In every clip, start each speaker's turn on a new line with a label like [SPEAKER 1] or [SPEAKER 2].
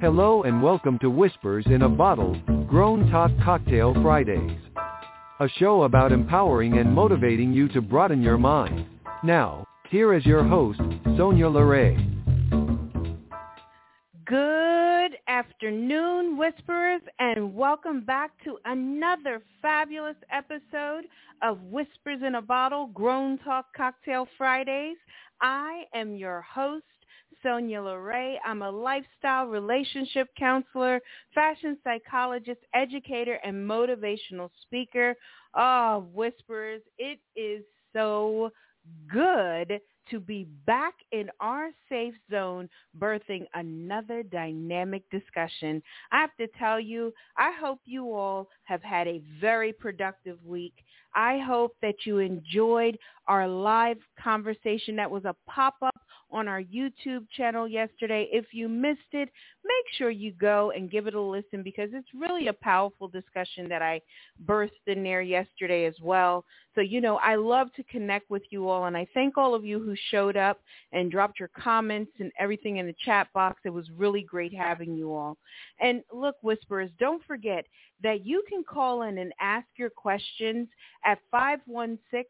[SPEAKER 1] Hello and welcome to Whispers in a Bottle, Grown Talk Cocktail Fridays. A show about empowering and motivating you to broaden your mind. Now, here is your host, Sonya LaRae.
[SPEAKER 2] Good afternoon, Whisperers, and welcome back to another fabulous episode of Whispers in a Bottle, Grown Talk Cocktail Fridays. I am your host, Sonya LaRae. I'm a lifestyle relationship counselor, fashion psychologist, educator, and motivational speaker. Oh, Whisperers, it is so good to be back in our safe zone birthing another dynamic discussion. I have to tell you, I hope you all have had a very productive week. I hope that you enjoyed our live conversation that was a pop-up on our YouTube channel yesterday. If you missed it, make sure you go and give it a listen because it's really a powerful discussion that I birthed in there yesterday as well. So, you know, I love to connect with you all and I thank all of you who showed up and dropped your comments and everything in the chat box. It was really great having you all. And look, Whisperers, don't forget that you can call in and ask your questions at 516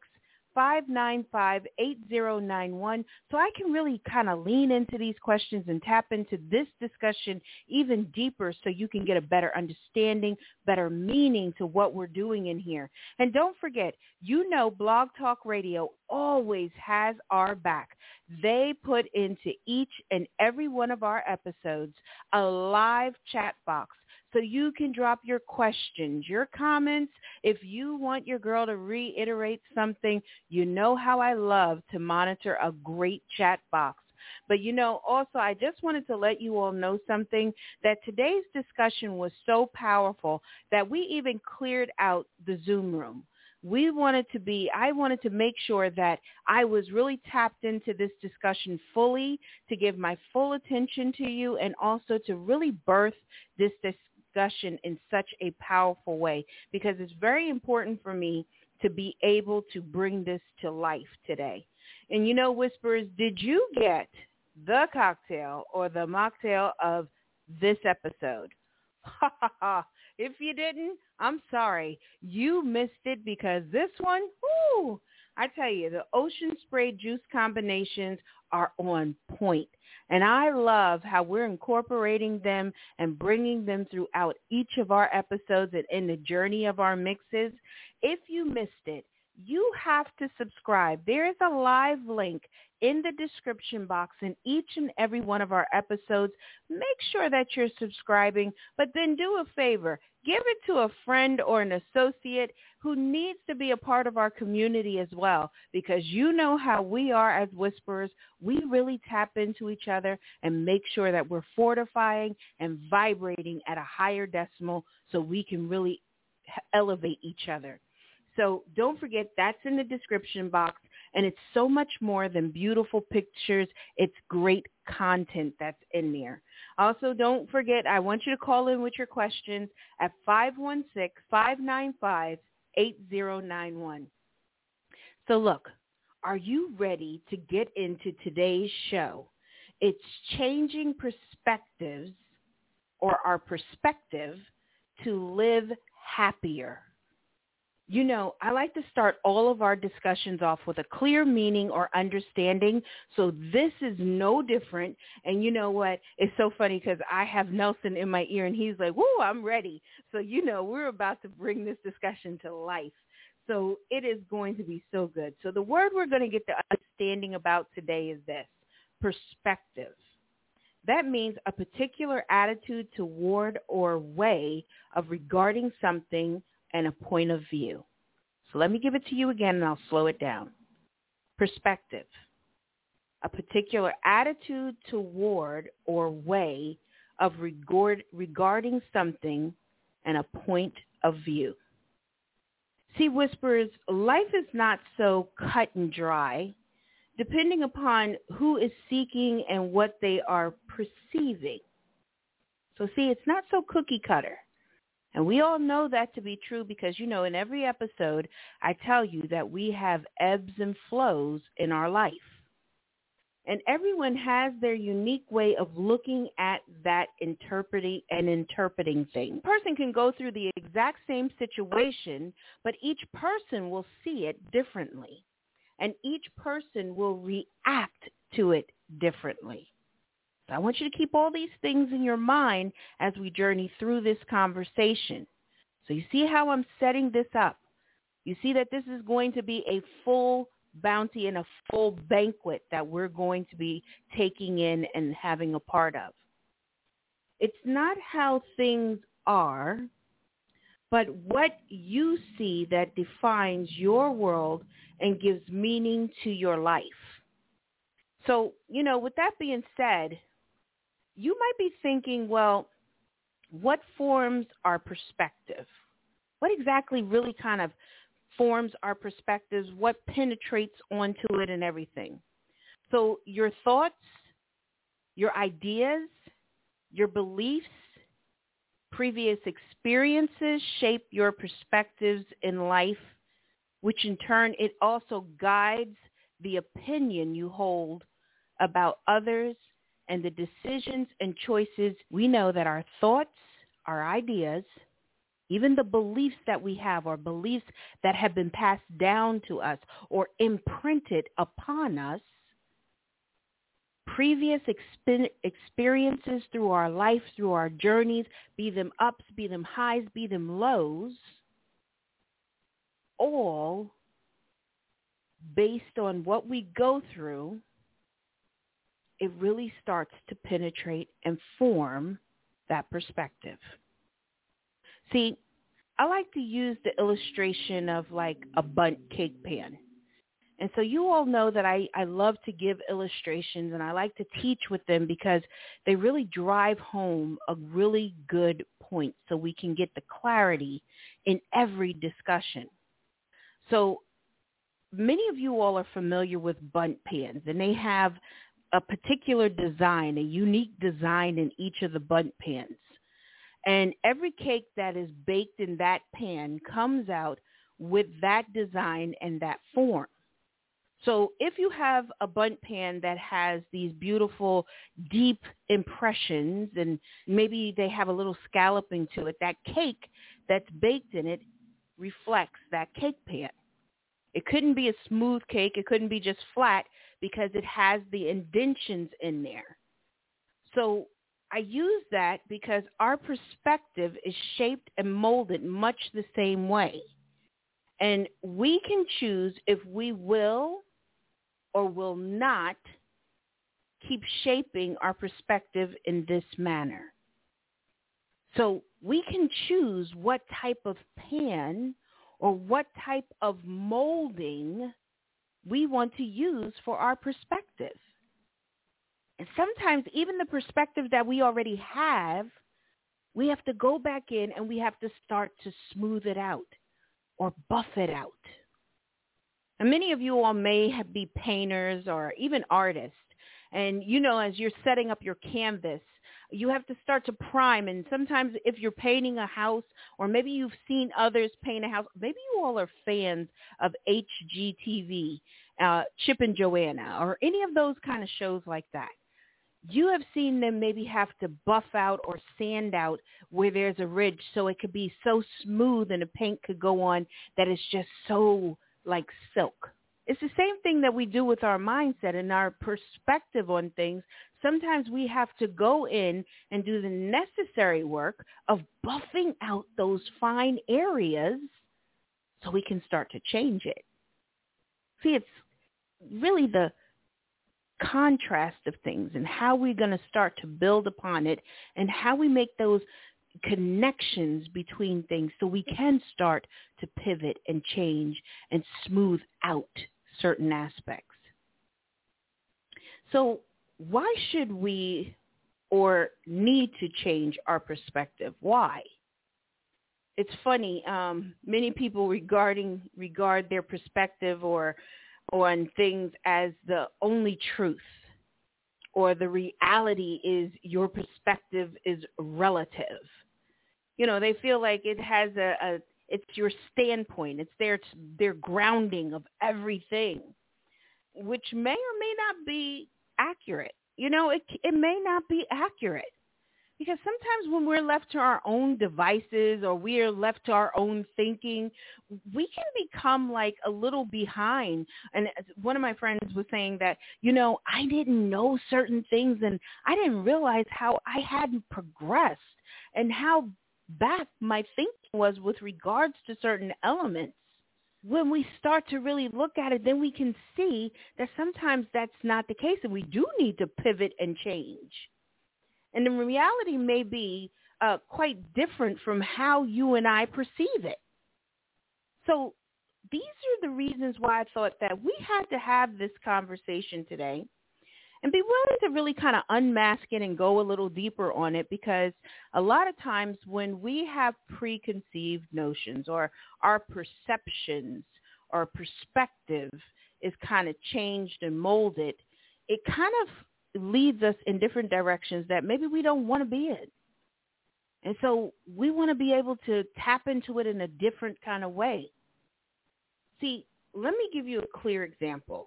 [SPEAKER 2] 595-8091 so I can really kind of lean into these questions and tap into this discussion even deeper so you can get a better understanding, better meaning to what we're doing in here. And don't forget, you know Blog Talk Radio always has our back. They put into each and every one of our episodes a live chat box so you can drop your questions, your comments. If you want your girl to reiterate something, you know how I love to monitor a great chat box. But you know, also I just wanted to let you all know something that today's discussion was so powerful that we even cleared out the Zoom room we wanted to be, I wanted to make sure that I was really tapped into this discussion fully to give my full attention to you and also to really birth this, this discussion in such a powerful way because it's very important for me to be able to bring this to life today. And you know, Whispers, did you get the cocktail or the mocktail of this episode? if you didn't, I'm sorry. You missed it because this one, whoo, I tell you, the ocean spray juice combinations are on point. And I love how we're incorporating them and bringing them throughout each of our episodes and in the journey of our mixes. If you missed it, you have to subscribe. There is a live link in the description box in each and every one of our episodes. Make sure that you're subscribing, but then do a favor. Give it to a friend or an associate who needs to be a part of our community as well because you know how we are as whisperers. We really tap into each other and make sure that we're fortifying and vibrating at a higher decimal so we can really elevate each other. So don't forget that's in the description box. And it's so much more than beautiful pictures. It's great content that's in there. Also, don't forget, I want you to call in with your questions at 516-595-8091. So look, are you ready to get into today's show? It's changing perspectives or our perspective to live happier. You know, I like to start all of our discussions off with a clear meaning or understanding. So this is no different. And you know what? It's so funny because I have Nelson in my ear and he's like, whoa, I'm ready. So, you know, we're about to bring this discussion to life. So it is going to be so good. So the word we're going to get the understanding about today is this, perspective. That means a particular attitude toward or way of regarding something and a point of view. So let me give it to you again and I'll slow it down. Perspective. A particular attitude toward or way of regard, regarding something and a point of view. See, Whispers, life is not so cut and dry depending upon who is seeking and what they are perceiving. So see, it's not so cookie cutter. And we all know that to be true because, you know, in every episode, I tell you that we have ebbs and flows in our life. And everyone has their unique way of looking at that interpreting and interpreting thing. person can go through the exact same situation, but each person will see it differently. And each person will react to it differently. I want you to keep all these things in your mind as we journey through this conversation. So you see how I'm setting this up. You see that this is going to be a full bounty and a full banquet that we're going to be taking in and having a part of. It's not how things are, but what you see that defines your world and gives meaning to your life. So, you know, with that being said, you might be thinking, well, what forms our perspective? What exactly really kind of forms our perspectives, what penetrates onto it and everything. So your thoughts, your ideas, your beliefs, previous experiences shape your perspectives in life, which in turn it also guides the opinion you hold about others and the decisions and choices. We know that our thoughts, our ideas, even the beliefs that we have or beliefs that have been passed down to us or imprinted upon us, previous experiences through our life, through our journeys, be them ups, be them highs, be them lows, all based on what we go through, it really starts to penetrate and form that perspective. See, I like to use the illustration of like a Bundt cake pan. And so you all know that I, I love to give illustrations and I like to teach with them because they really drive home a really good point so we can get the clarity in every discussion. So many of you all are familiar with Bundt pans and they have a particular design, a unique design in each of the Bundt pans. And every cake that is baked in that pan comes out with that design and that form. So if you have a Bundt pan that has these beautiful deep impressions and maybe they have a little scalloping to it, that cake that's baked in it reflects that cake pan. It couldn't be a smooth cake. It couldn't be just flat because it has the indentions in there. So I use that because our perspective is shaped and molded much the same way. And we can choose if we will or will not keep shaping our perspective in this manner. So we can choose what type of pan or what type of molding we want to use for our perspective. And sometimes even the perspective that we already have, we have to go back in and we have to start to smooth it out or buff it out. And many of you all may be painters or even artists. And you know, as you're setting up your canvas, you have to start to prime. And sometimes if you're painting a house or maybe you've seen others paint a house, maybe you all are fans of HGTV, uh, Chip and Joanna, or any of those kind of shows like that you have seen them maybe have to buff out or sand out where there's a ridge so it could be so smooth and the paint could go on that it's just so like silk. It's the same thing that we do with our mindset and our perspective on things. Sometimes we have to go in and do the necessary work of buffing out those fine areas so we can start to change it. See, it's really the contrast of things and how we're going to start to build upon it and how we make those connections between things so we can start to pivot and change and smooth out certain aspects. So why should we or need to change our perspective? Why? It's funny. Um, many people regarding regard their perspective or on things as the only truth or the reality is your perspective is relative. You know, they feel like it has a, a it's your standpoint. It's their their grounding of everything, which may or may not be accurate. You know, it it may not be accurate because sometimes when we're left to our own devices or we are left to our own thinking, we can become like a little behind. And one of my friends was saying that, you know, I didn't know certain things and I didn't realize how I hadn't progressed and how back my thinking was with regards to certain elements when we start to really look at it, then we can see that sometimes that's not the case and we do need to pivot and change. And the reality may be uh, quite different from how you and I perceive it. So these are the reasons why I thought that we had to have this conversation today and be willing to really kind of unmask it and go a little deeper on it because a lot of times when we have preconceived notions or our perceptions or perspective is kind of changed and molded, it kind of leads us in different directions that maybe we don't want to be in. And so we want to be able to tap into it in a different kind of way. See, let me give you a clear example.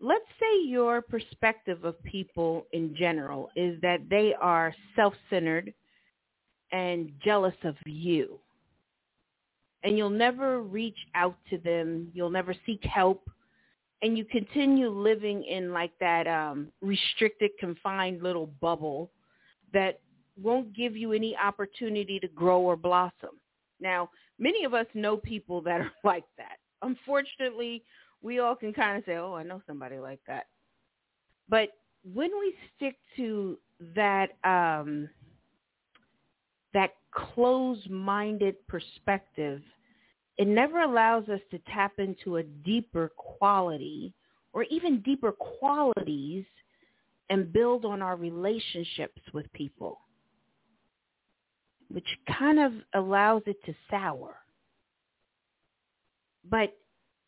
[SPEAKER 2] Let's say your perspective of people in general is that they are self-centered and jealous of you. And you'll never reach out to them. You'll never seek help and you continue living in like that um, restricted, confined little bubble that won't give you any opportunity to grow or blossom. Now, many of us know people that are like that. Unfortunately, we all can kind of say, oh, I know somebody like that. But when we stick to that um, that closed-minded perspective it never allows us to tap into a deeper quality or even deeper qualities and build on our relationships with people, which kind of allows it to sour. But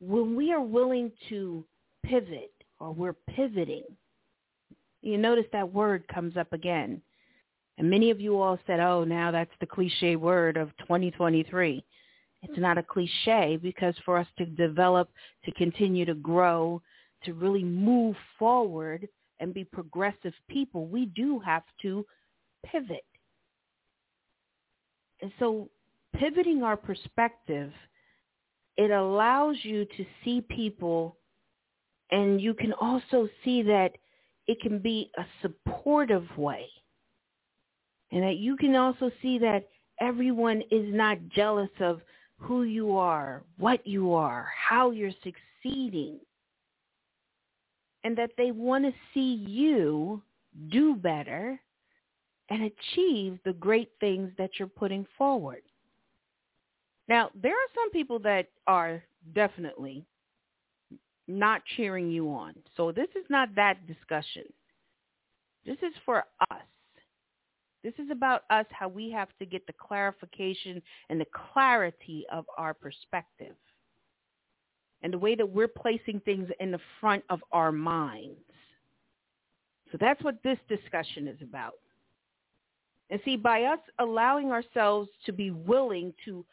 [SPEAKER 2] when we are willing to pivot or we're pivoting, you notice that word comes up again. And many of you all said, oh, now that's the cliche word of 2023. It's not a cliche because for us to develop, to continue to grow, to really move forward and be progressive people, we do have to pivot. And so pivoting our perspective, it allows you to see people and you can also see that it can be a supportive way. And that you can also see that everyone is not jealous of who you are, what you are, how you're succeeding, and that they want to see you do better and achieve the great things that you're putting forward. Now, there are some people that are definitely not cheering you on. So this is not that discussion. This is for us. This is about us, how we have to get the clarification and the clarity of our perspective and the way that we're placing things in the front of our minds. So that's what this discussion is about. And see, by us allowing ourselves to be willing to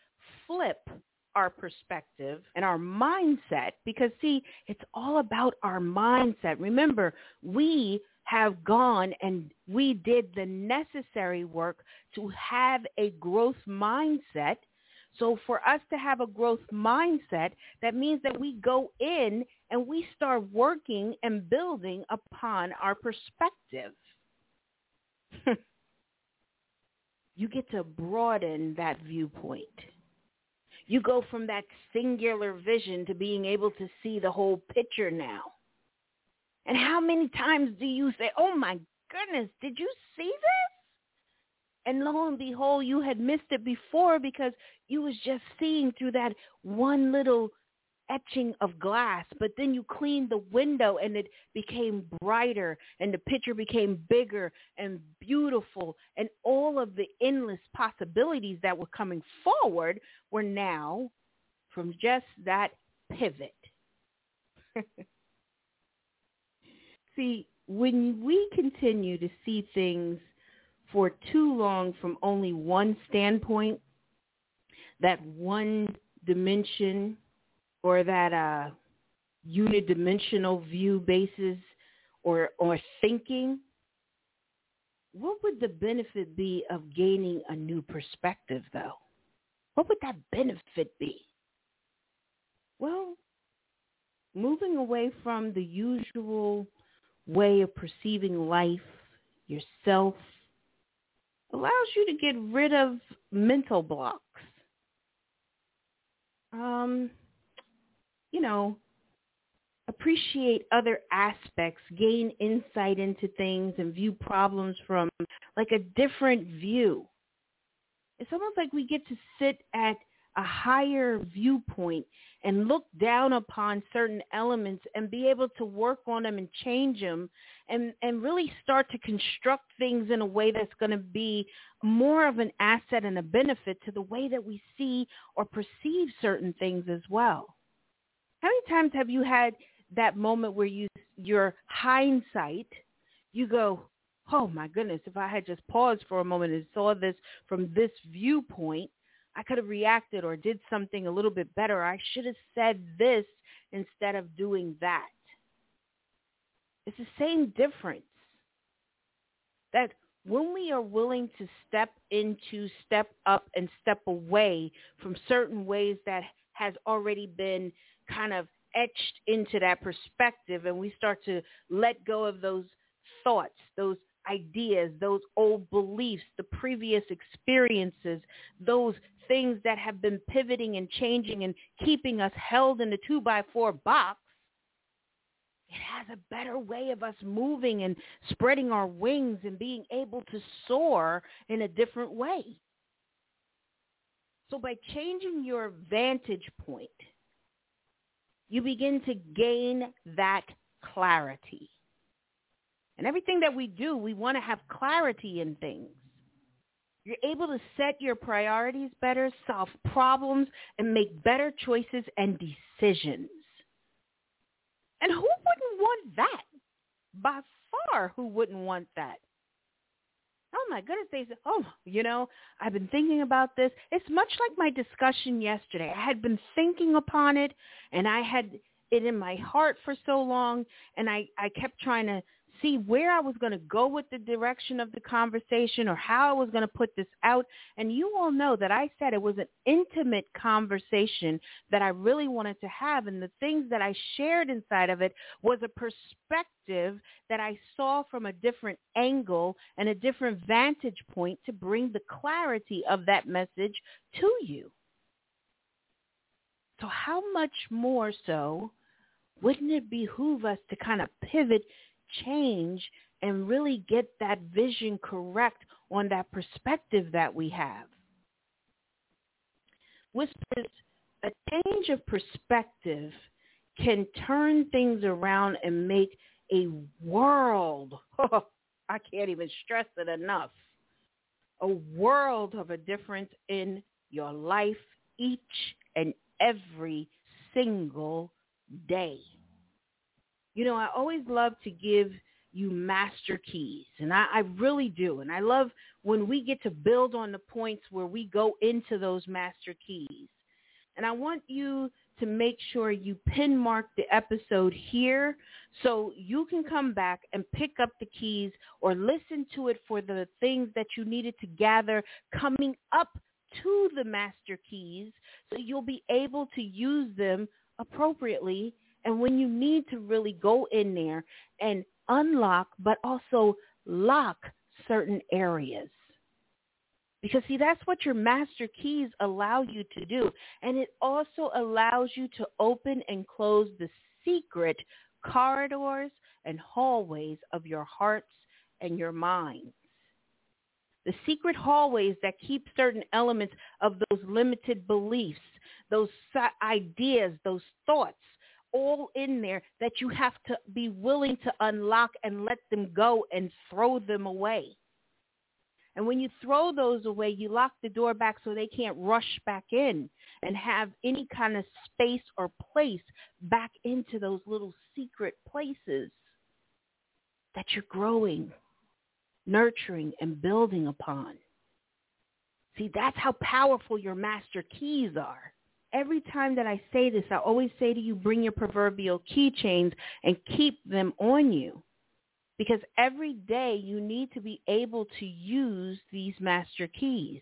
[SPEAKER 2] flip our perspective and our mindset, because see, it's all about our mindset. Remember, we have gone and we did the necessary work to have a growth mindset. So for us to have a growth mindset, that means that we go in and we start working and building upon our perspective. you get to broaden that viewpoint. You go from that singular vision to being able to see the whole picture now. And how many times do you say, oh my goodness, did you see this? And lo and behold, you had missed it before because you was just seeing through that one little etching of glass, but then you cleaned the window and it became brighter and the picture became bigger and beautiful and all of the endless possibilities that were coming forward were now from just that pivot. See, when we continue to see things for too long from only one standpoint, that one dimension or that uh, unidimensional view basis, or, or thinking, what would the benefit be of gaining a new perspective though? What would that benefit be? Well, moving away from the usual way of perceiving life, yourself, allows you to get rid of mental blocks. Um, you know, appreciate other aspects, gain insight into things and view problems from like a different view. It's almost like we get to sit at a higher viewpoint and look down upon certain elements and be able to work on them and change them and, and really start to construct things in a way that's going to be more of an asset and a benefit to the way that we see or perceive certain things as well. How many times have you had that moment where you your hindsight, you go, oh my goodness, if I had just paused for a moment and saw this from this viewpoint, I could have reacted or did something a little bit better. I should have said this instead of doing that. It's the same difference. That when we are willing to step into, step up, and step away from certain ways that has already been kind of etched into that perspective and we start to let go of those thoughts, those ideas, those old beliefs, the previous experiences, those things that have been pivoting and changing and keeping us held in the two by four box, it has a better way of us moving and spreading our wings and being able to soar in a different way. So by changing your vantage point, you begin to gain that clarity. And everything that we do, we want to have clarity in things. You're able to set your priorities better, solve problems, and make better choices and decisions. And who wouldn't want that? By far, who wouldn't want that? My goodness, they said, oh, you know, I've been thinking about this. It's much like my discussion yesterday. I had been thinking upon it and I had it in my heart for so long and I, I kept trying to see where I was going to go with the direction of the conversation or how I was going to put this out. And you all know that I said it was an intimate conversation that I really wanted to have. And the things that I shared inside of it was a perspective that I saw from a different angle and a different vantage point to bring the clarity of that message to you. So how much more so wouldn't it behoove us to kind of pivot change and really get that vision correct on that perspective that we have. Whispers, a change of perspective can turn things around and make a world, I can't even stress it enough, a world of a difference in your life each and every single day. You know, I always love to give you master keys, and I, I really do. And I love when we get to build on the points where we go into those master keys. And I want you to make sure you pin mark the episode here so you can come back and pick up the keys or listen to it for the things that you needed to gather coming up to the master keys so you'll be able to use them appropriately and when you need to really go in there and unlock, but also lock certain areas. Because see, that's what your master keys allow you to do. And it also allows you to open and close the secret corridors and hallways of your hearts and your minds. The secret hallways that keep certain elements of those limited beliefs, those ideas, those thoughts all in there that you have to be willing to unlock and let them go and throw them away. And when you throw those away, you lock the door back so they can't rush back in and have any kind of space or place back into those little secret places that you're growing, nurturing, and building upon. See, that's how powerful your master keys are every time that I say this, I always say to you, bring your proverbial keychains and keep them on you because every day you need to be able to use these master keys.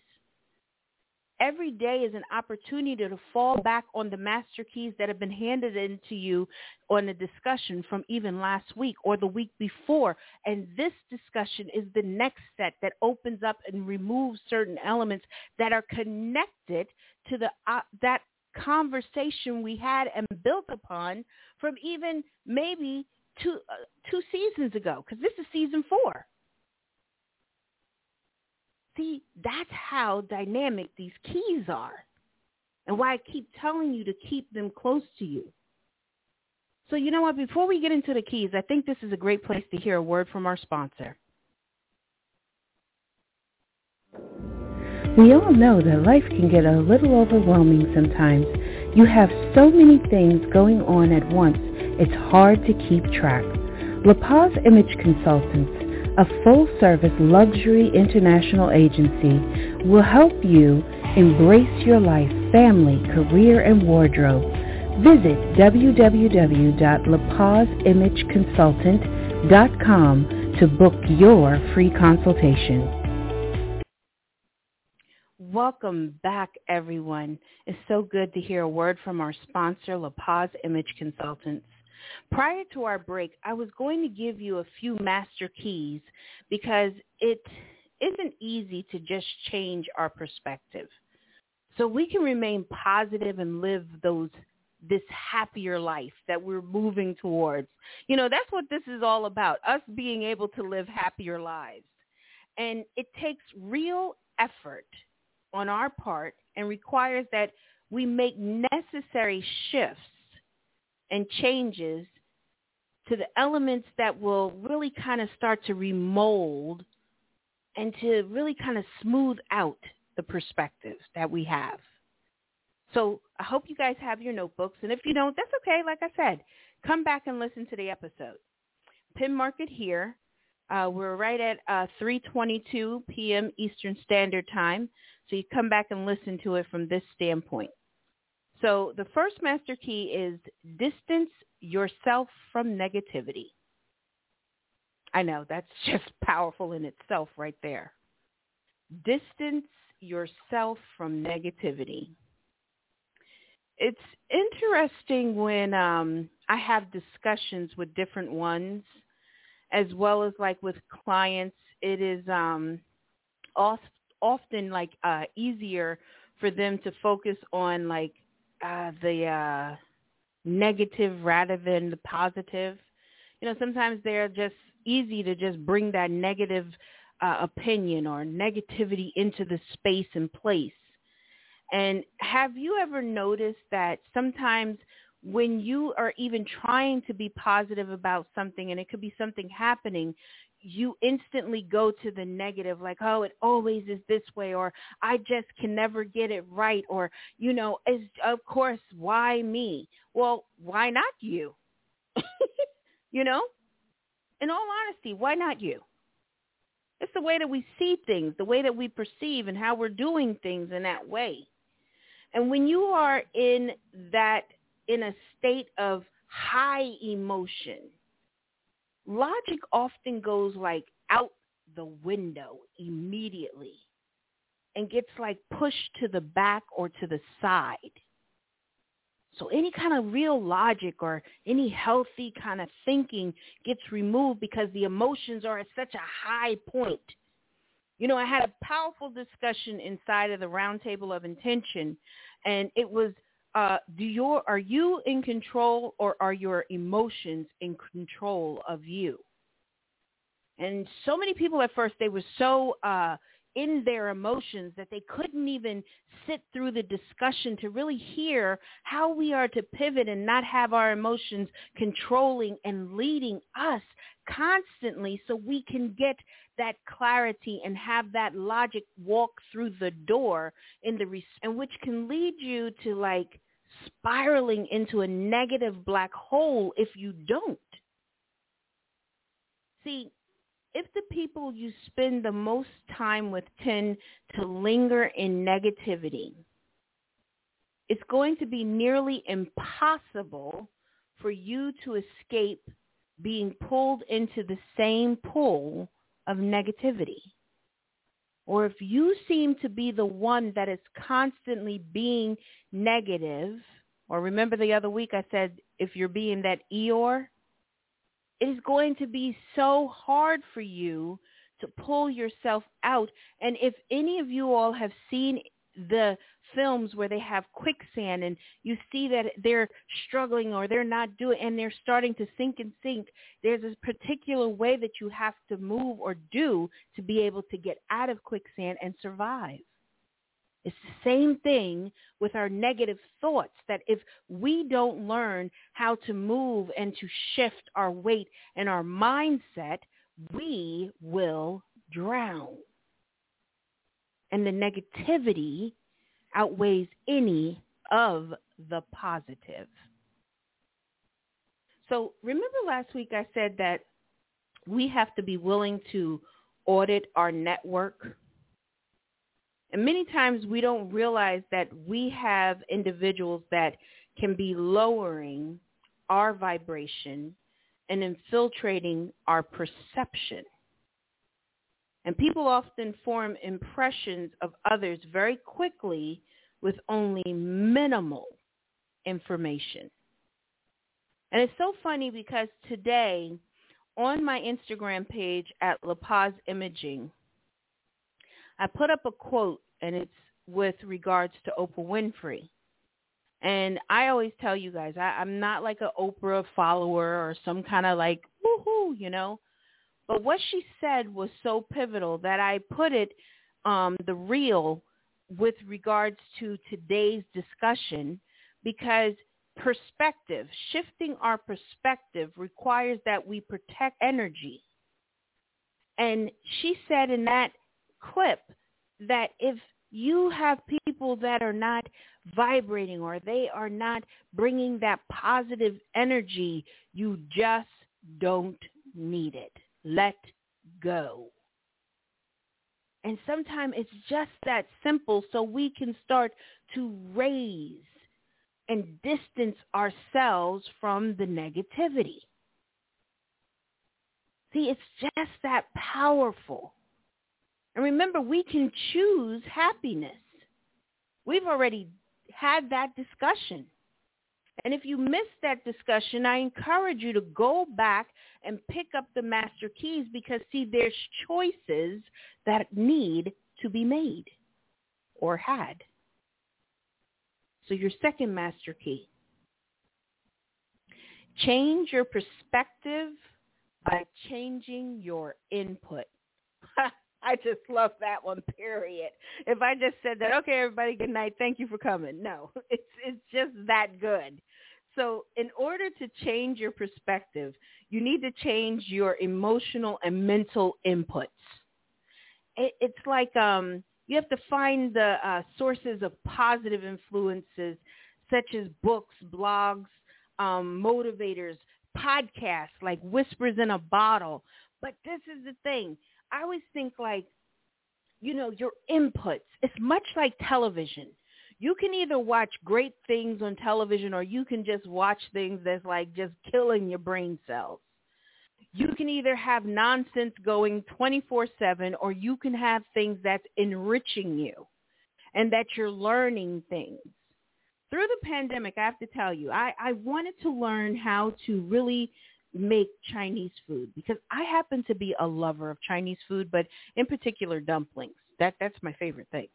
[SPEAKER 2] Every day is an opportunity to fall back on the master keys that have been handed into you on a discussion from even last week or the week before. And this discussion is the next set that opens up and removes certain elements that are connected to the uh, that conversation we had and built upon from even maybe two uh, two seasons ago because this is season four. See, that's how dynamic these keys are and why I keep telling you to keep them close to you. So you know what? Before we get into the keys, I think this is a great place to hear a word from our sponsor.
[SPEAKER 3] We all know that life can get a little overwhelming sometimes. You have so many things going on at once, it's hard to keep track. La Paz Image Consultants, a full-service luxury international agency, will help you embrace your life, family, career, and wardrobe. Visit www.lapazimageconsultant.com to book your free consultation.
[SPEAKER 2] Welcome back, everyone. It's so good to hear a word from our sponsor, La Paz Image Consultants. Prior to our break, I was going to give you a few master keys because it isn't easy to just change our perspective. So we can remain positive and live those this happier life that we're moving towards. You know, that's what this is all about, us being able to live happier lives. And it takes real effort on our part and requires that we make necessary shifts and changes to the elements that will really kind of start to remold and to really kind of smooth out the perspectives that we have. So I hope you guys have your notebooks. And if you don't, that's okay. Like I said, come back and listen to the episode. Pin market here. Uh, we're right at uh, 3.22 p.m. Eastern Standard Time. So you come back and listen to it from this standpoint. So the first master key is distance yourself from negativity. I know that's just powerful in itself right there. Distance yourself from negativity. It's interesting when um, I have discussions with different ones, as well as like with clients. It is um, often like uh, easier for them to focus on like uh, the uh, negative rather than the positive. You know, sometimes they're just easy to just bring that negative uh, opinion or negativity into the space and place. And have you ever noticed that sometimes when you are even trying to be positive about something and it could be something happening, you instantly go to the negative like oh it always is this way or i just can never get it right or you know is of course why me? Well why not you? You know? In all honesty why not you? It's the way that we see things the way that we perceive and how we're doing things in that way. And when you are in that in a state of high emotion logic often goes like out the window immediately and gets like pushed to the back or to the side. So any kind of real logic or any healthy kind of thinking gets removed because the emotions are at such a high point. You know, I had a powerful discussion inside of the roundtable of intention, and it was uh, do your are you in control or are your emotions in control of you? And so many people at first they were so uh, in their emotions that they couldn't even sit through the discussion to really hear how we are to pivot and not have our emotions controlling and leading us constantly so we can get that clarity and have that logic walk through the door in the res- and which can lead you to like spiraling into a negative black hole if you don't. See, if the people you spend the most time with tend to linger in negativity, it's going to be nearly impossible for you to escape being pulled into the same pool of negativity. Or if you seem to be the one that is constantly being negative, or remember the other week I said if you're being that Eeyore, it is going to be so hard for you to pull yourself out. And if any of you all have seen the films where they have quicksand and you see that they're struggling or they're not doing and they're starting to sink and sink, there's a particular way that you have to move or do to be able to get out of quicksand and survive. It's the same thing with our negative thoughts that if we don't learn how to move and to shift our weight and our mindset, we will drown. And the negativity outweighs any of the positive. So remember last week I said that we have to be willing to audit our network. And many times we don't realize that we have individuals that can be lowering our vibration and infiltrating our perception. And people often form impressions of others very quickly with only minimal information. And it's so funny because today on my Instagram page at La Paz Imaging, I put up a quote and it's with regards to Oprah Winfrey. And I always tell you guys, I, I'm not like an Oprah follower or some kind of like woohoo, you know. But what she said was so pivotal that I put it um, the real with regards to today's discussion because perspective, shifting our perspective requires that we protect energy. And she said in that clip that if you have people that are not vibrating or they are not bringing that positive energy, you just don't need it. Let go. And sometimes it's just that simple so we can start to raise and distance ourselves from the negativity. See, it's just that powerful. And remember, we can choose happiness. We've already had that discussion. And if you missed that discussion, I encourage you to go back and pick up the master keys because see, there's choices that need to be made or had. So your second master key. Change your perspective by changing your input. I just love that one, period. If I just said that, okay, everybody, good night. Thank you for coming. No, it's it's just that good. So in order to change your perspective, you need to change your emotional and mental inputs. It, it's like um, you have to find the uh, sources of positive influences such as books, blogs, um, motivators, podcasts like Whispers in a Bottle. But this is the thing. I always think like, you know, your inputs. It's much like television. You can either watch great things on television or you can just watch things that's like just killing your brain cells. You can either have nonsense going 24-7 or you can have things that's enriching you and that you're learning things. Through the pandemic, I have to tell you, I, I wanted to learn how to really make Chinese food because I happen to be a lover of Chinese food, but in particular dumplings. That that's my favorite thing.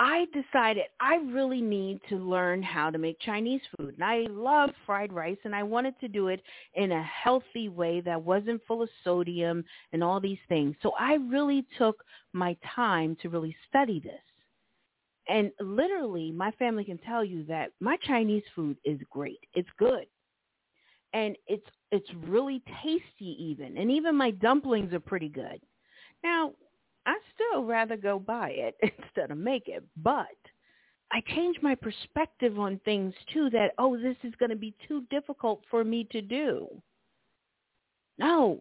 [SPEAKER 2] I decided I really need to learn how to make Chinese food. And I love fried rice and I wanted to do it in a healthy way that wasn't full of sodium and all these things. So I really took my time to really study this. And literally my family can tell you that my Chinese food is great. It's good and it's it's really tasty even and even my dumplings are pretty good now i still rather go buy it instead of make it but i changed my perspective on things too that oh this is going to be too difficult for me to do no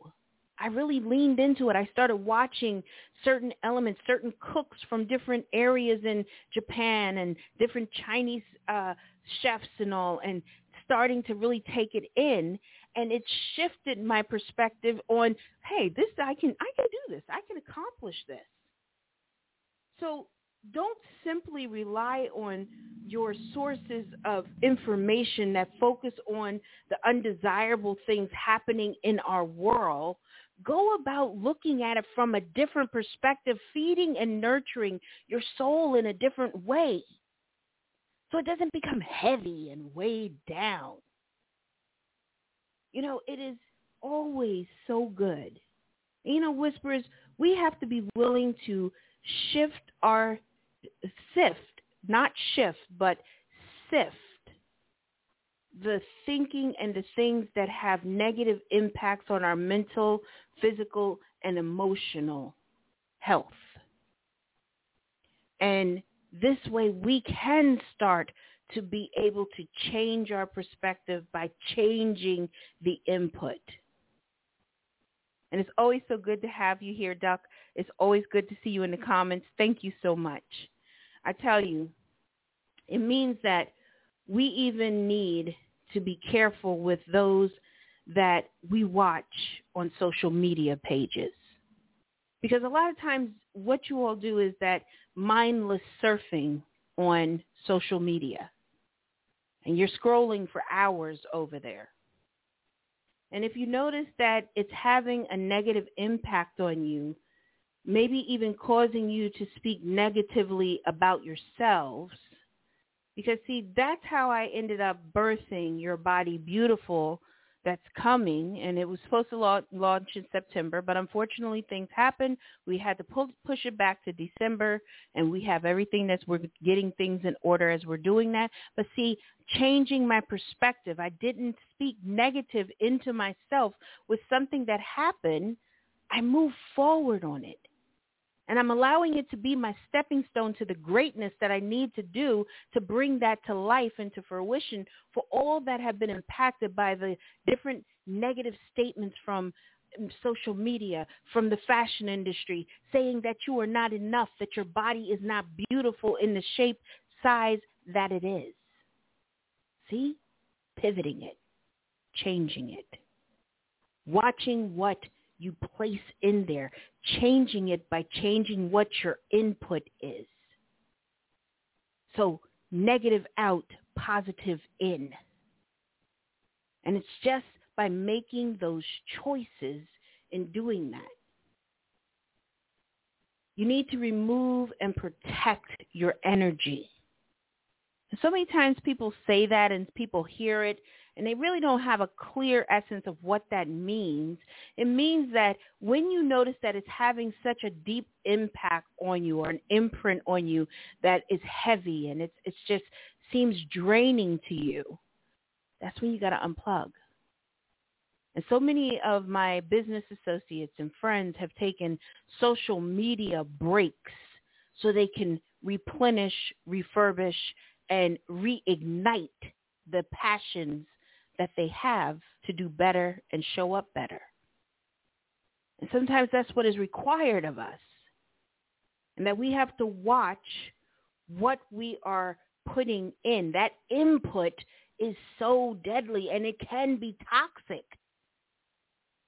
[SPEAKER 2] I really leaned into it. I started watching certain elements, certain cooks from different areas in Japan and different Chinese uh, chefs and all, and starting to really take it in. and it shifted my perspective on, hey, this I can I can do this. I can accomplish this. So don't simply rely on your sources of information that focus on the undesirable things happening in our world. Go about looking at it from a different perspective, feeding and nurturing your soul in a different way so it doesn't become heavy and weighed down. You know, it is always so good. You know, whispers, we have to be willing to shift our sift, not shift, but sift the thinking and the things that have negative impacts on our mental, physical, and emotional health. And this way we can start to be able to change our perspective by changing the input. And it's always so good to have you here, Duck. It's always good to see you in the comments. Thank you so much. I tell you, it means that we even need to be careful with those that we watch on social media pages. Because a lot of times what you all do is that mindless surfing on social media. And you're scrolling for hours over there. And if you notice that it's having a negative impact on you, maybe even causing you to speak negatively about yourselves, because see, that's how I ended up birthing Your Body Beautiful that's coming, and it was supposed to launch in September, but unfortunately things happened. We had to pull, push it back to December, and we have everything that's we're getting things in order as we're doing that. But see, changing my perspective, I didn't speak negative into myself with something that happened. I moved forward on it. And I'm allowing it to be my stepping stone to the greatness that I need to do to bring that to life and to fruition for all that have been impacted by the different negative statements from social media, from the fashion industry, saying that you are not enough, that your body is not beautiful in the shape, size that it is. See? Pivoting it, changing it, watching what you place in there, changing it by changing what your input is. So negative out, positive in. And it's just by making those choices in doing that. You need to remove and protect your energy. So many times people say that and people hear it and they really don't have a clear essence of what that means. It means that when you notice that it's having such a deep impact on you or an imprint on you that is heavy and it's it's just seems draining to you, that's when you got to unplug. And so many of my business associates and friends have taken social media breaks so they can replenish, refurbish, and reignite the passions that they have to do better and show up better. And sometimes that's what is required of us. And that we have to watch what we are putting in. That input is so deadly and it can be toxic.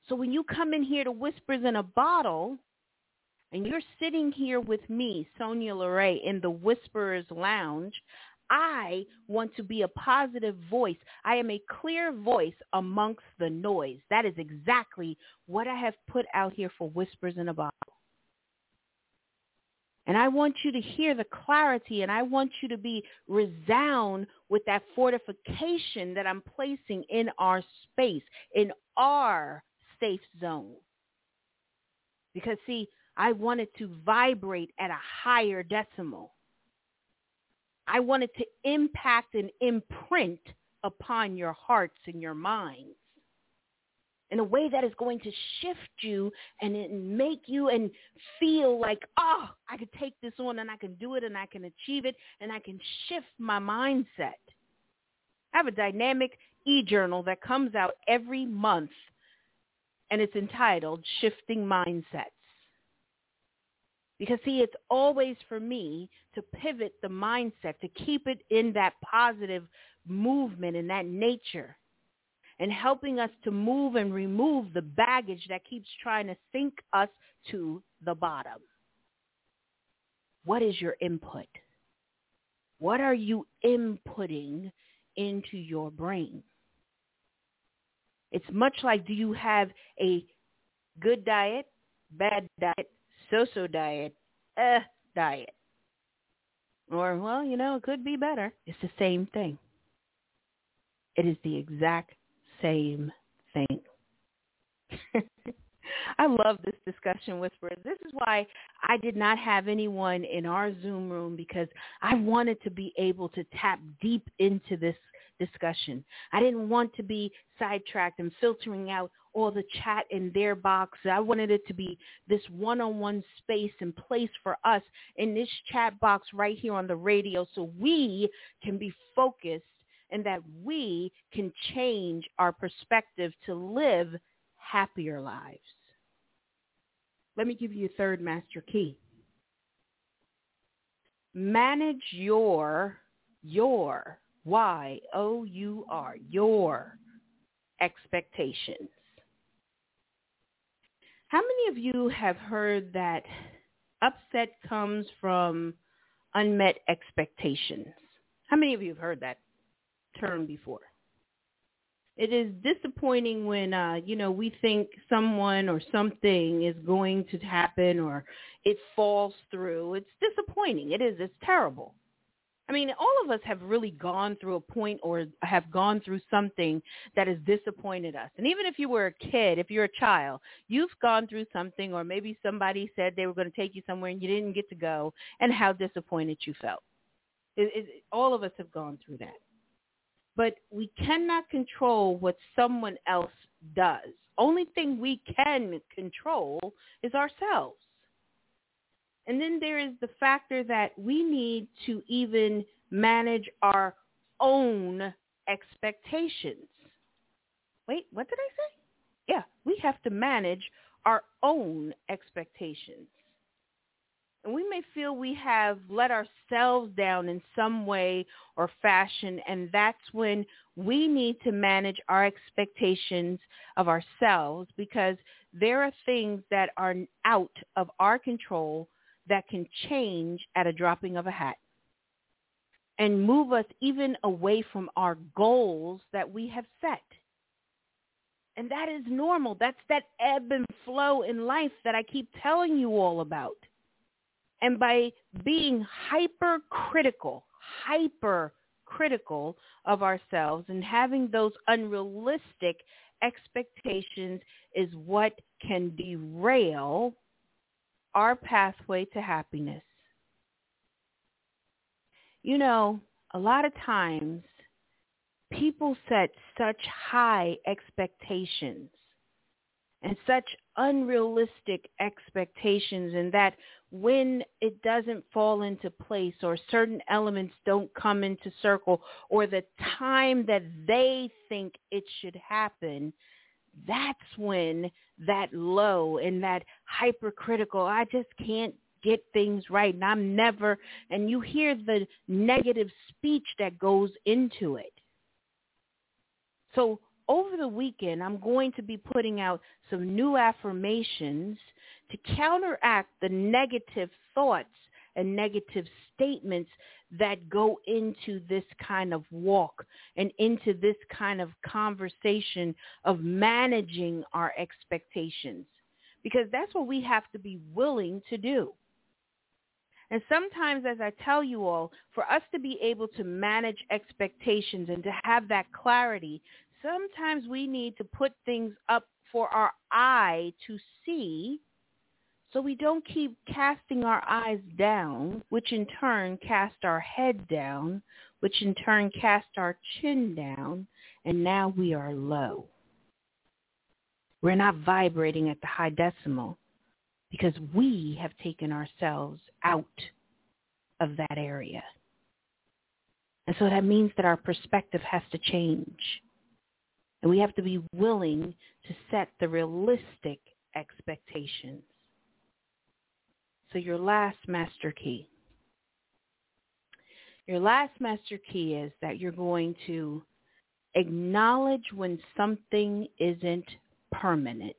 [SPEAKER 2] So when you come in here to Whispers in a Bottle and you're sitting here with me, Sonya LaRae, in the Whisperers Lounge, I want to be a positive voice. I am a clear voice amongst the noise. That is exactly what I have put out here for Whispers in a Bottle. And I want you to hear the clarity and I want you to be resound with that fortification that I'm placing in our space, in our safe zone. Because see, I want it to vibrate at a higher decimal. I wanted to impact and imprint upon your hearts and your minds in a way that is going to shift you and make you and feel like, oh, I could take this on and I can do it and I can achieve it and I can shift my mindset. I have a dynamic e-journal that comes out every month and it's entitled Shifting Mindsets. Because see, it's always for me to pivot the mindset, to keep it in that positive movement and that nature. and helping us to move and remove the baggage that keeps trying to sink us to the bottom. What is your input? What are you inputting into your brain? It's much like do you have a good diet, bad diet, so-so diet, eh diet? Or, well, you know, it could be better. It's the same thing. It is the exact same thing. I love this discussion, Whisperers. This is why I did not have anyone in our Zoom room because I wanted to be able to tap deep into this discussion. I didn't want to be sidetracked and filtering out all the chat in their box. I wanted it to be this one-on-one space and place for us in this chat box right here on the radio so we can be focused and that we can change our perspective to live happier lives. Let me give you a third master key. Manage your, your, Y-O-U-R, your expectations. How many of you have heard that upset comes from unmet expectations? How many of you have heard that term before? It is disappointing when uh, you know we think someone or something is going to happen or it falls through. It's disappointing. It is. It's terrible. I mean, all of us have really gone through a point or have gone through something that has disappointed us. And even if you were a kid, if you're a child, you've gone through something or maybe somebody said they were going to take you somewhere and you didn't get to go and how disappointed you felt. It, it, all of us have gone through that. But we cannot control what someone else does. Only thing we can control is ourselves. And then there is the factor that we need to even manage our own expectations. Wait, what did I say? Yeah, we have to manage our own expectations. And we may feel we have let ourselves down in some way or fashion, and that's when we need to manage our expectations of ourselves because there are things that are out of our control that can change at a dropping of a hat and move us even away from our goals that we have set. And that is normal. That's that ebb and flow in life that I keep telling you all about. And by being hypercritical, hypercritical of ourselves and having those unrealistic expectations is what can derail our pathway to happiness. You know, a lot of times people set such high expectations and such unrealistic expectations and that when it doesn't fall into place or certain elements don't come into circle or the time that they think it should happen, that's when that low and that hypercritical, I just can't get things right and I'm never, and you hear the negative speech that goes into it. So over the weekend, I'm going to be putting out some new affirmations to counteract the negative thoughts and negative statements that go into this kind of walk and into this kind of conversation of managing our expectations because that's what we have to be willing to do. And sometimes, as I tell you all, for us to be able to manage expectations and to have that clarity, sometimes we need to put things up for our eye to see so we don't keep casting our eyes down, which in turn cast our head down, which in turn cast our chin down, and now we are low. We're not vibrating at the high decimal because we have taken ourselves out of that area. And so that means that our perspective has to change. And we have to be willing to set the realistic expectations. So your last master key. Your last master key is that you're going to Acknowledge when something isn't permanent.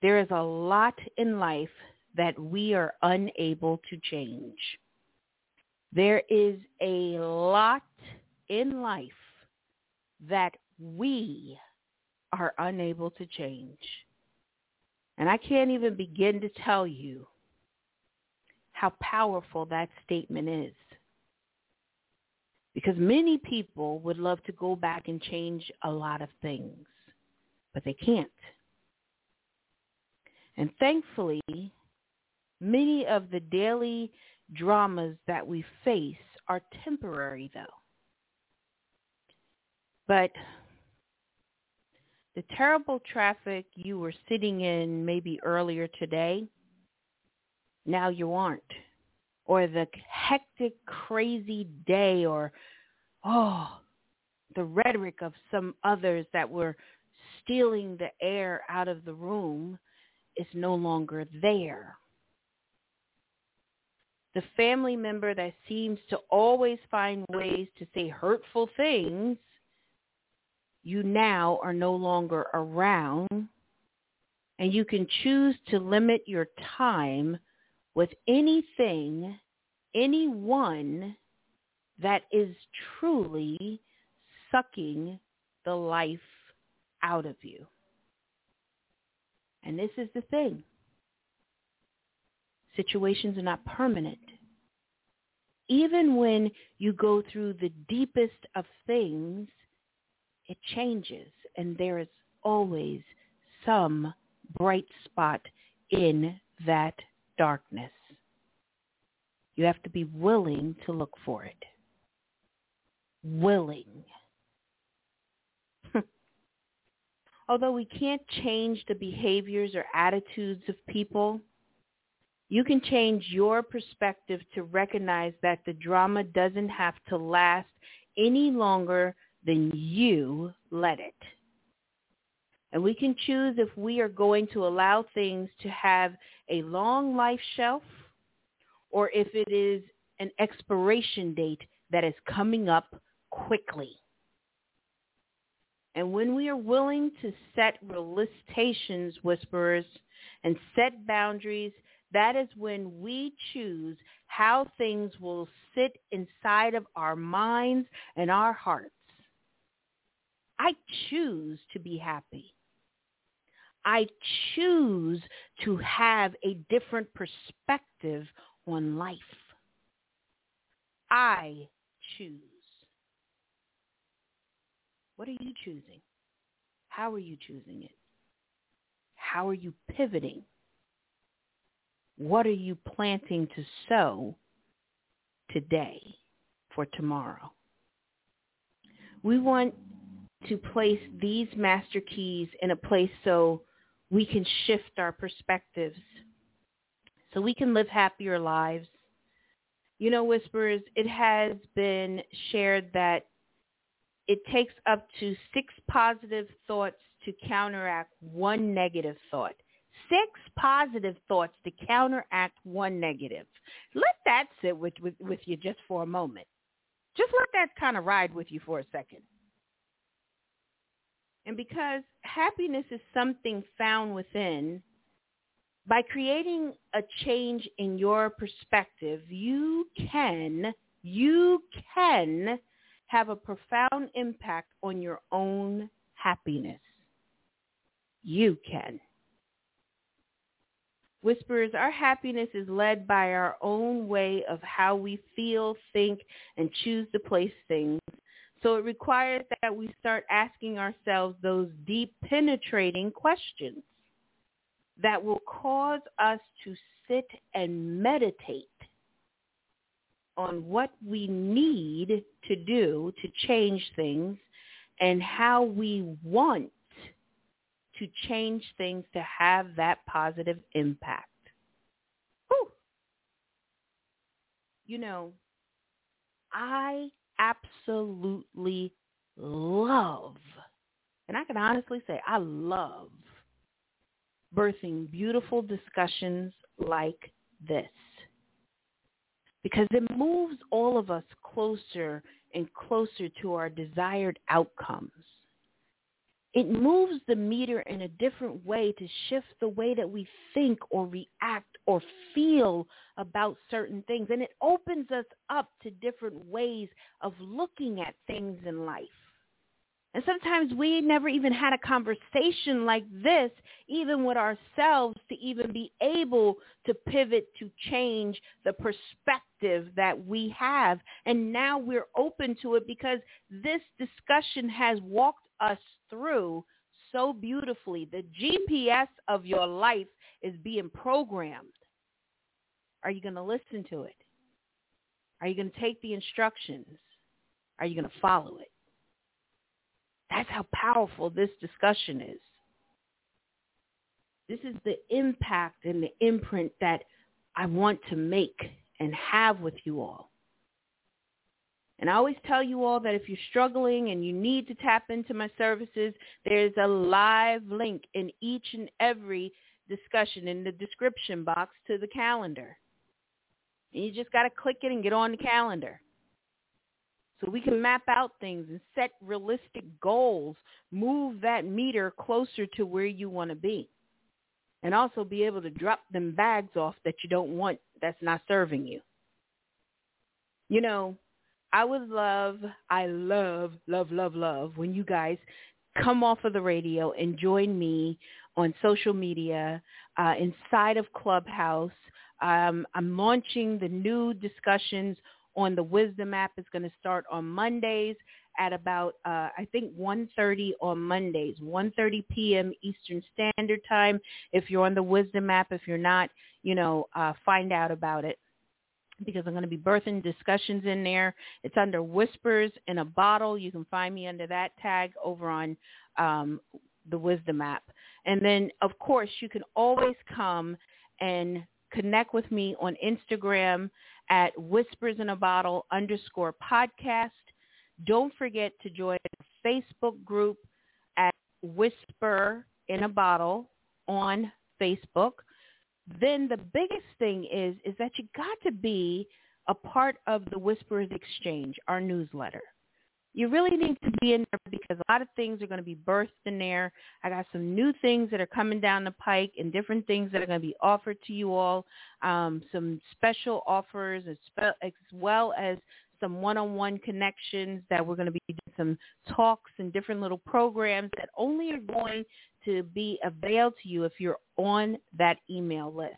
[SPEAKER 2] There is a lot in life that we are unable to change. There is a lot in life that we are unable to change. And I can't even begin to tell you how powerful that statement is. Because many people would love to go back and change a lot of things, but they can't. And thankfully, many of the daily dramas that we face are temporary though. But the terrible traffic you were sitting in maybe earlier today, now you aren't. Or the hectic, crazy day or, oh, the rhetoric of some others that were stealing the air out of the room is no longer there. The family member that seems to always find ways to say hurtful things you now are no longer around and you can choose to limit your time with anything, anyone that is truly sucking the life out of you. And this is the thing. Situations are not permanent. Even when you go through the deepest of things, it changes and there is always some bright spot in that darkness. You have to be willing to look for it. Willing. Although we can't change the behaviors or attitudes of people, you can change your perspective to recognize that the drama doesn't have to last any longer then you let it. And we can choose if we are going to allow things to have a long life shelf or if it is an expiration date that is coming up quickly. And when we are willing to set realizations, whisperers, and set boundaries, that is when we choose how things will sit inside of our minds and our hearts. I choose to be happy. I choose to have a different perspective on life. I choose. What are you choosing? How are you choosing it? How are you pivoting? What are you planting to sow today for tomorrow? We want to place these master keys in a place so we can shift our perspectives, so we can live happier lives. You know, Whispers, it has been shared that it takes up to six positive thoughts to counteract one negative thought. Six positive thoughts to counteract one negative. Let that sit with, with, with you just for a moment. Just let that kind of ride with you for a second. And because happiness is something found within, by creating a change in your perspective, you can, you can have a profound impact on your own happiness. You can. Whisperers, our happiness is led by our own way of how we feel, think, and choose to place things so it requires that we start asking ourselves those deep penetrating questions that will cause us to sit and meditate on what we need to do to change things and how we want to change things to have that positive impact. Whew. You know, I absolutely love, and I can honestly say I love birthing beautiful discussions like this. because it moves all of us closer and closer to our desired outcomes. It moves the meter in a different way to shift the way that we think or react or feel about certain things. And it opens us up to different ways of looking at things in life. And sometimes we never even had a conversation like this, even with ourselves, to even be able to pivot to change the perspective that we have. And now we're open to it because this discussion has walked us through so beautifully. The GPS of your life is being programmed. Are you going to listen to it? Are you going to take the instructions? Are you going to follow it? That's how powerful this discussion is. This is the impact and the imprint that I want to make and have with you all. And I always tell you all that if you're struggling and you need to tap into my services, there's a live link in each and every discussion in the description box to the calendar. And you just got to click it and get on the calendar. So we can map out things and set realistic goals, move that meter closer to where you want to be. And also be able to drop them bags off that you don't want that's not serving you. You know, I would love, I love, love, love, love when you guys come off of the radio and join me on social media, uh, inside of Clubhouse. Um, I'm launching the new discussions on the Wisdom app. It's going to start on Mondays at about, uh, I think, 1.30 on Mondays, 1.30 p.m. Eastern Standard Time. If you're on the Wisdom app, if you're not, you know, uh, find out about it because I'm going to be birthing discussions in there. It's under Whispers in a Bottle. You can find me under that tag over on um, the Wisdom app. And then, of course, you can always come and connect with me on Instagram at Whispers in a Bottle underscore podcast. Don't forget to join the Facebook group at Whisper in a Bottle on Facebook then the biggest thing is is that you got to be a part of the Whisperers Exchange, our newsletter. You really need to be in there because a lot of things are going to be birthed in there. I got some new things that are coming down the pike and different things that are going to be offered to you all. Um, some special offers as, as well as some one-on-one connections that we're going to be doing some talks and different little programs that only are going to be available to you if you're on that email list.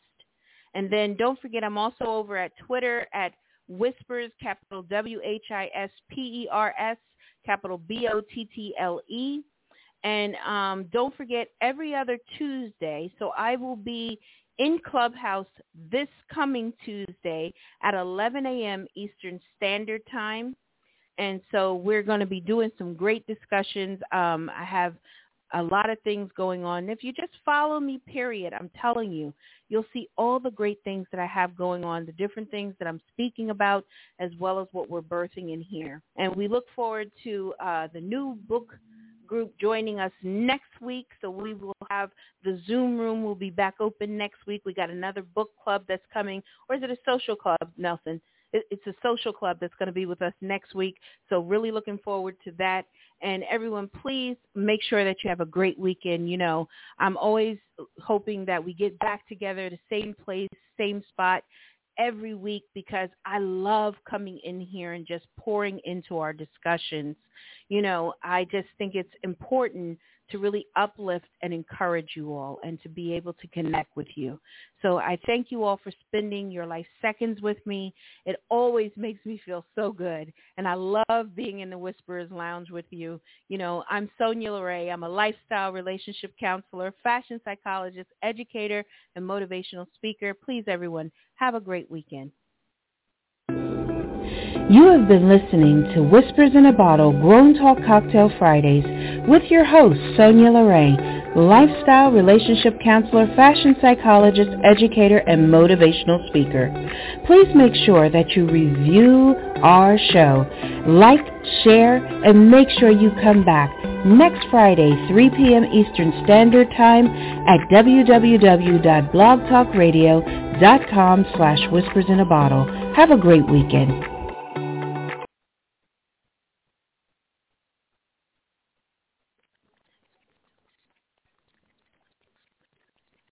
[SPEAKER 2] And then don't forget, I'm also over at Twitter at Whispers, capital W-H-I-S-P-E-R-S, capital B-O-T-T-L-E. And um, don't forget, every other Tuesday, so I will be in Clubhouse this coming Tuesday at 11 a.m. Eastern Standard Time. And so we're going to be doing some great discussions. Um, I have a lot of things going on. If you just follow me, period, I'm telling you, you'll see all the great things that I have going on, the different things that I'm speaking about, as well as what we're birthing in here. And we look forward to uh, the new book group joining us next week. So we will have the Zoom room will be back open next week. We got another book club that's coming, or is it a social club, Nelson? It's a social club that's going to be with us next week. So really looking forward to that. And everyone, please make sure that you have a great weekend. You know, I'm always hoping that we get back together, the same place, same spot every week because I love coming in here and just pouring into our discussions. You know, I just think it's important to really uplift and encourage you all and to be able to connect with you. So I thank you all for spending your life seconds with me. It always makes me feel so good. And I love being in the Whisperers Lounge with you. You know, I'm Sonya LaRae. I'm a lifestyle relationship counselor, fashion psychologist, educator, and motivational speaker. Please, everyone, have a great weekend.
[SPEAKER 3] You have been listening to Whispers in a Bottle Grown Talk Cocktail Fridays with your host, Sonya LaRae, lifestyle relationship counselor, fashion psychologist, educator, and motivational speaker. Please make sure that you review our show, like, share, and make sure you come back next Friday, 3 p.m. Eastern Standard Time at www.blogtalkradio.com
[SPEAKER 2] slash whispers in a bottle. Have a great weekend.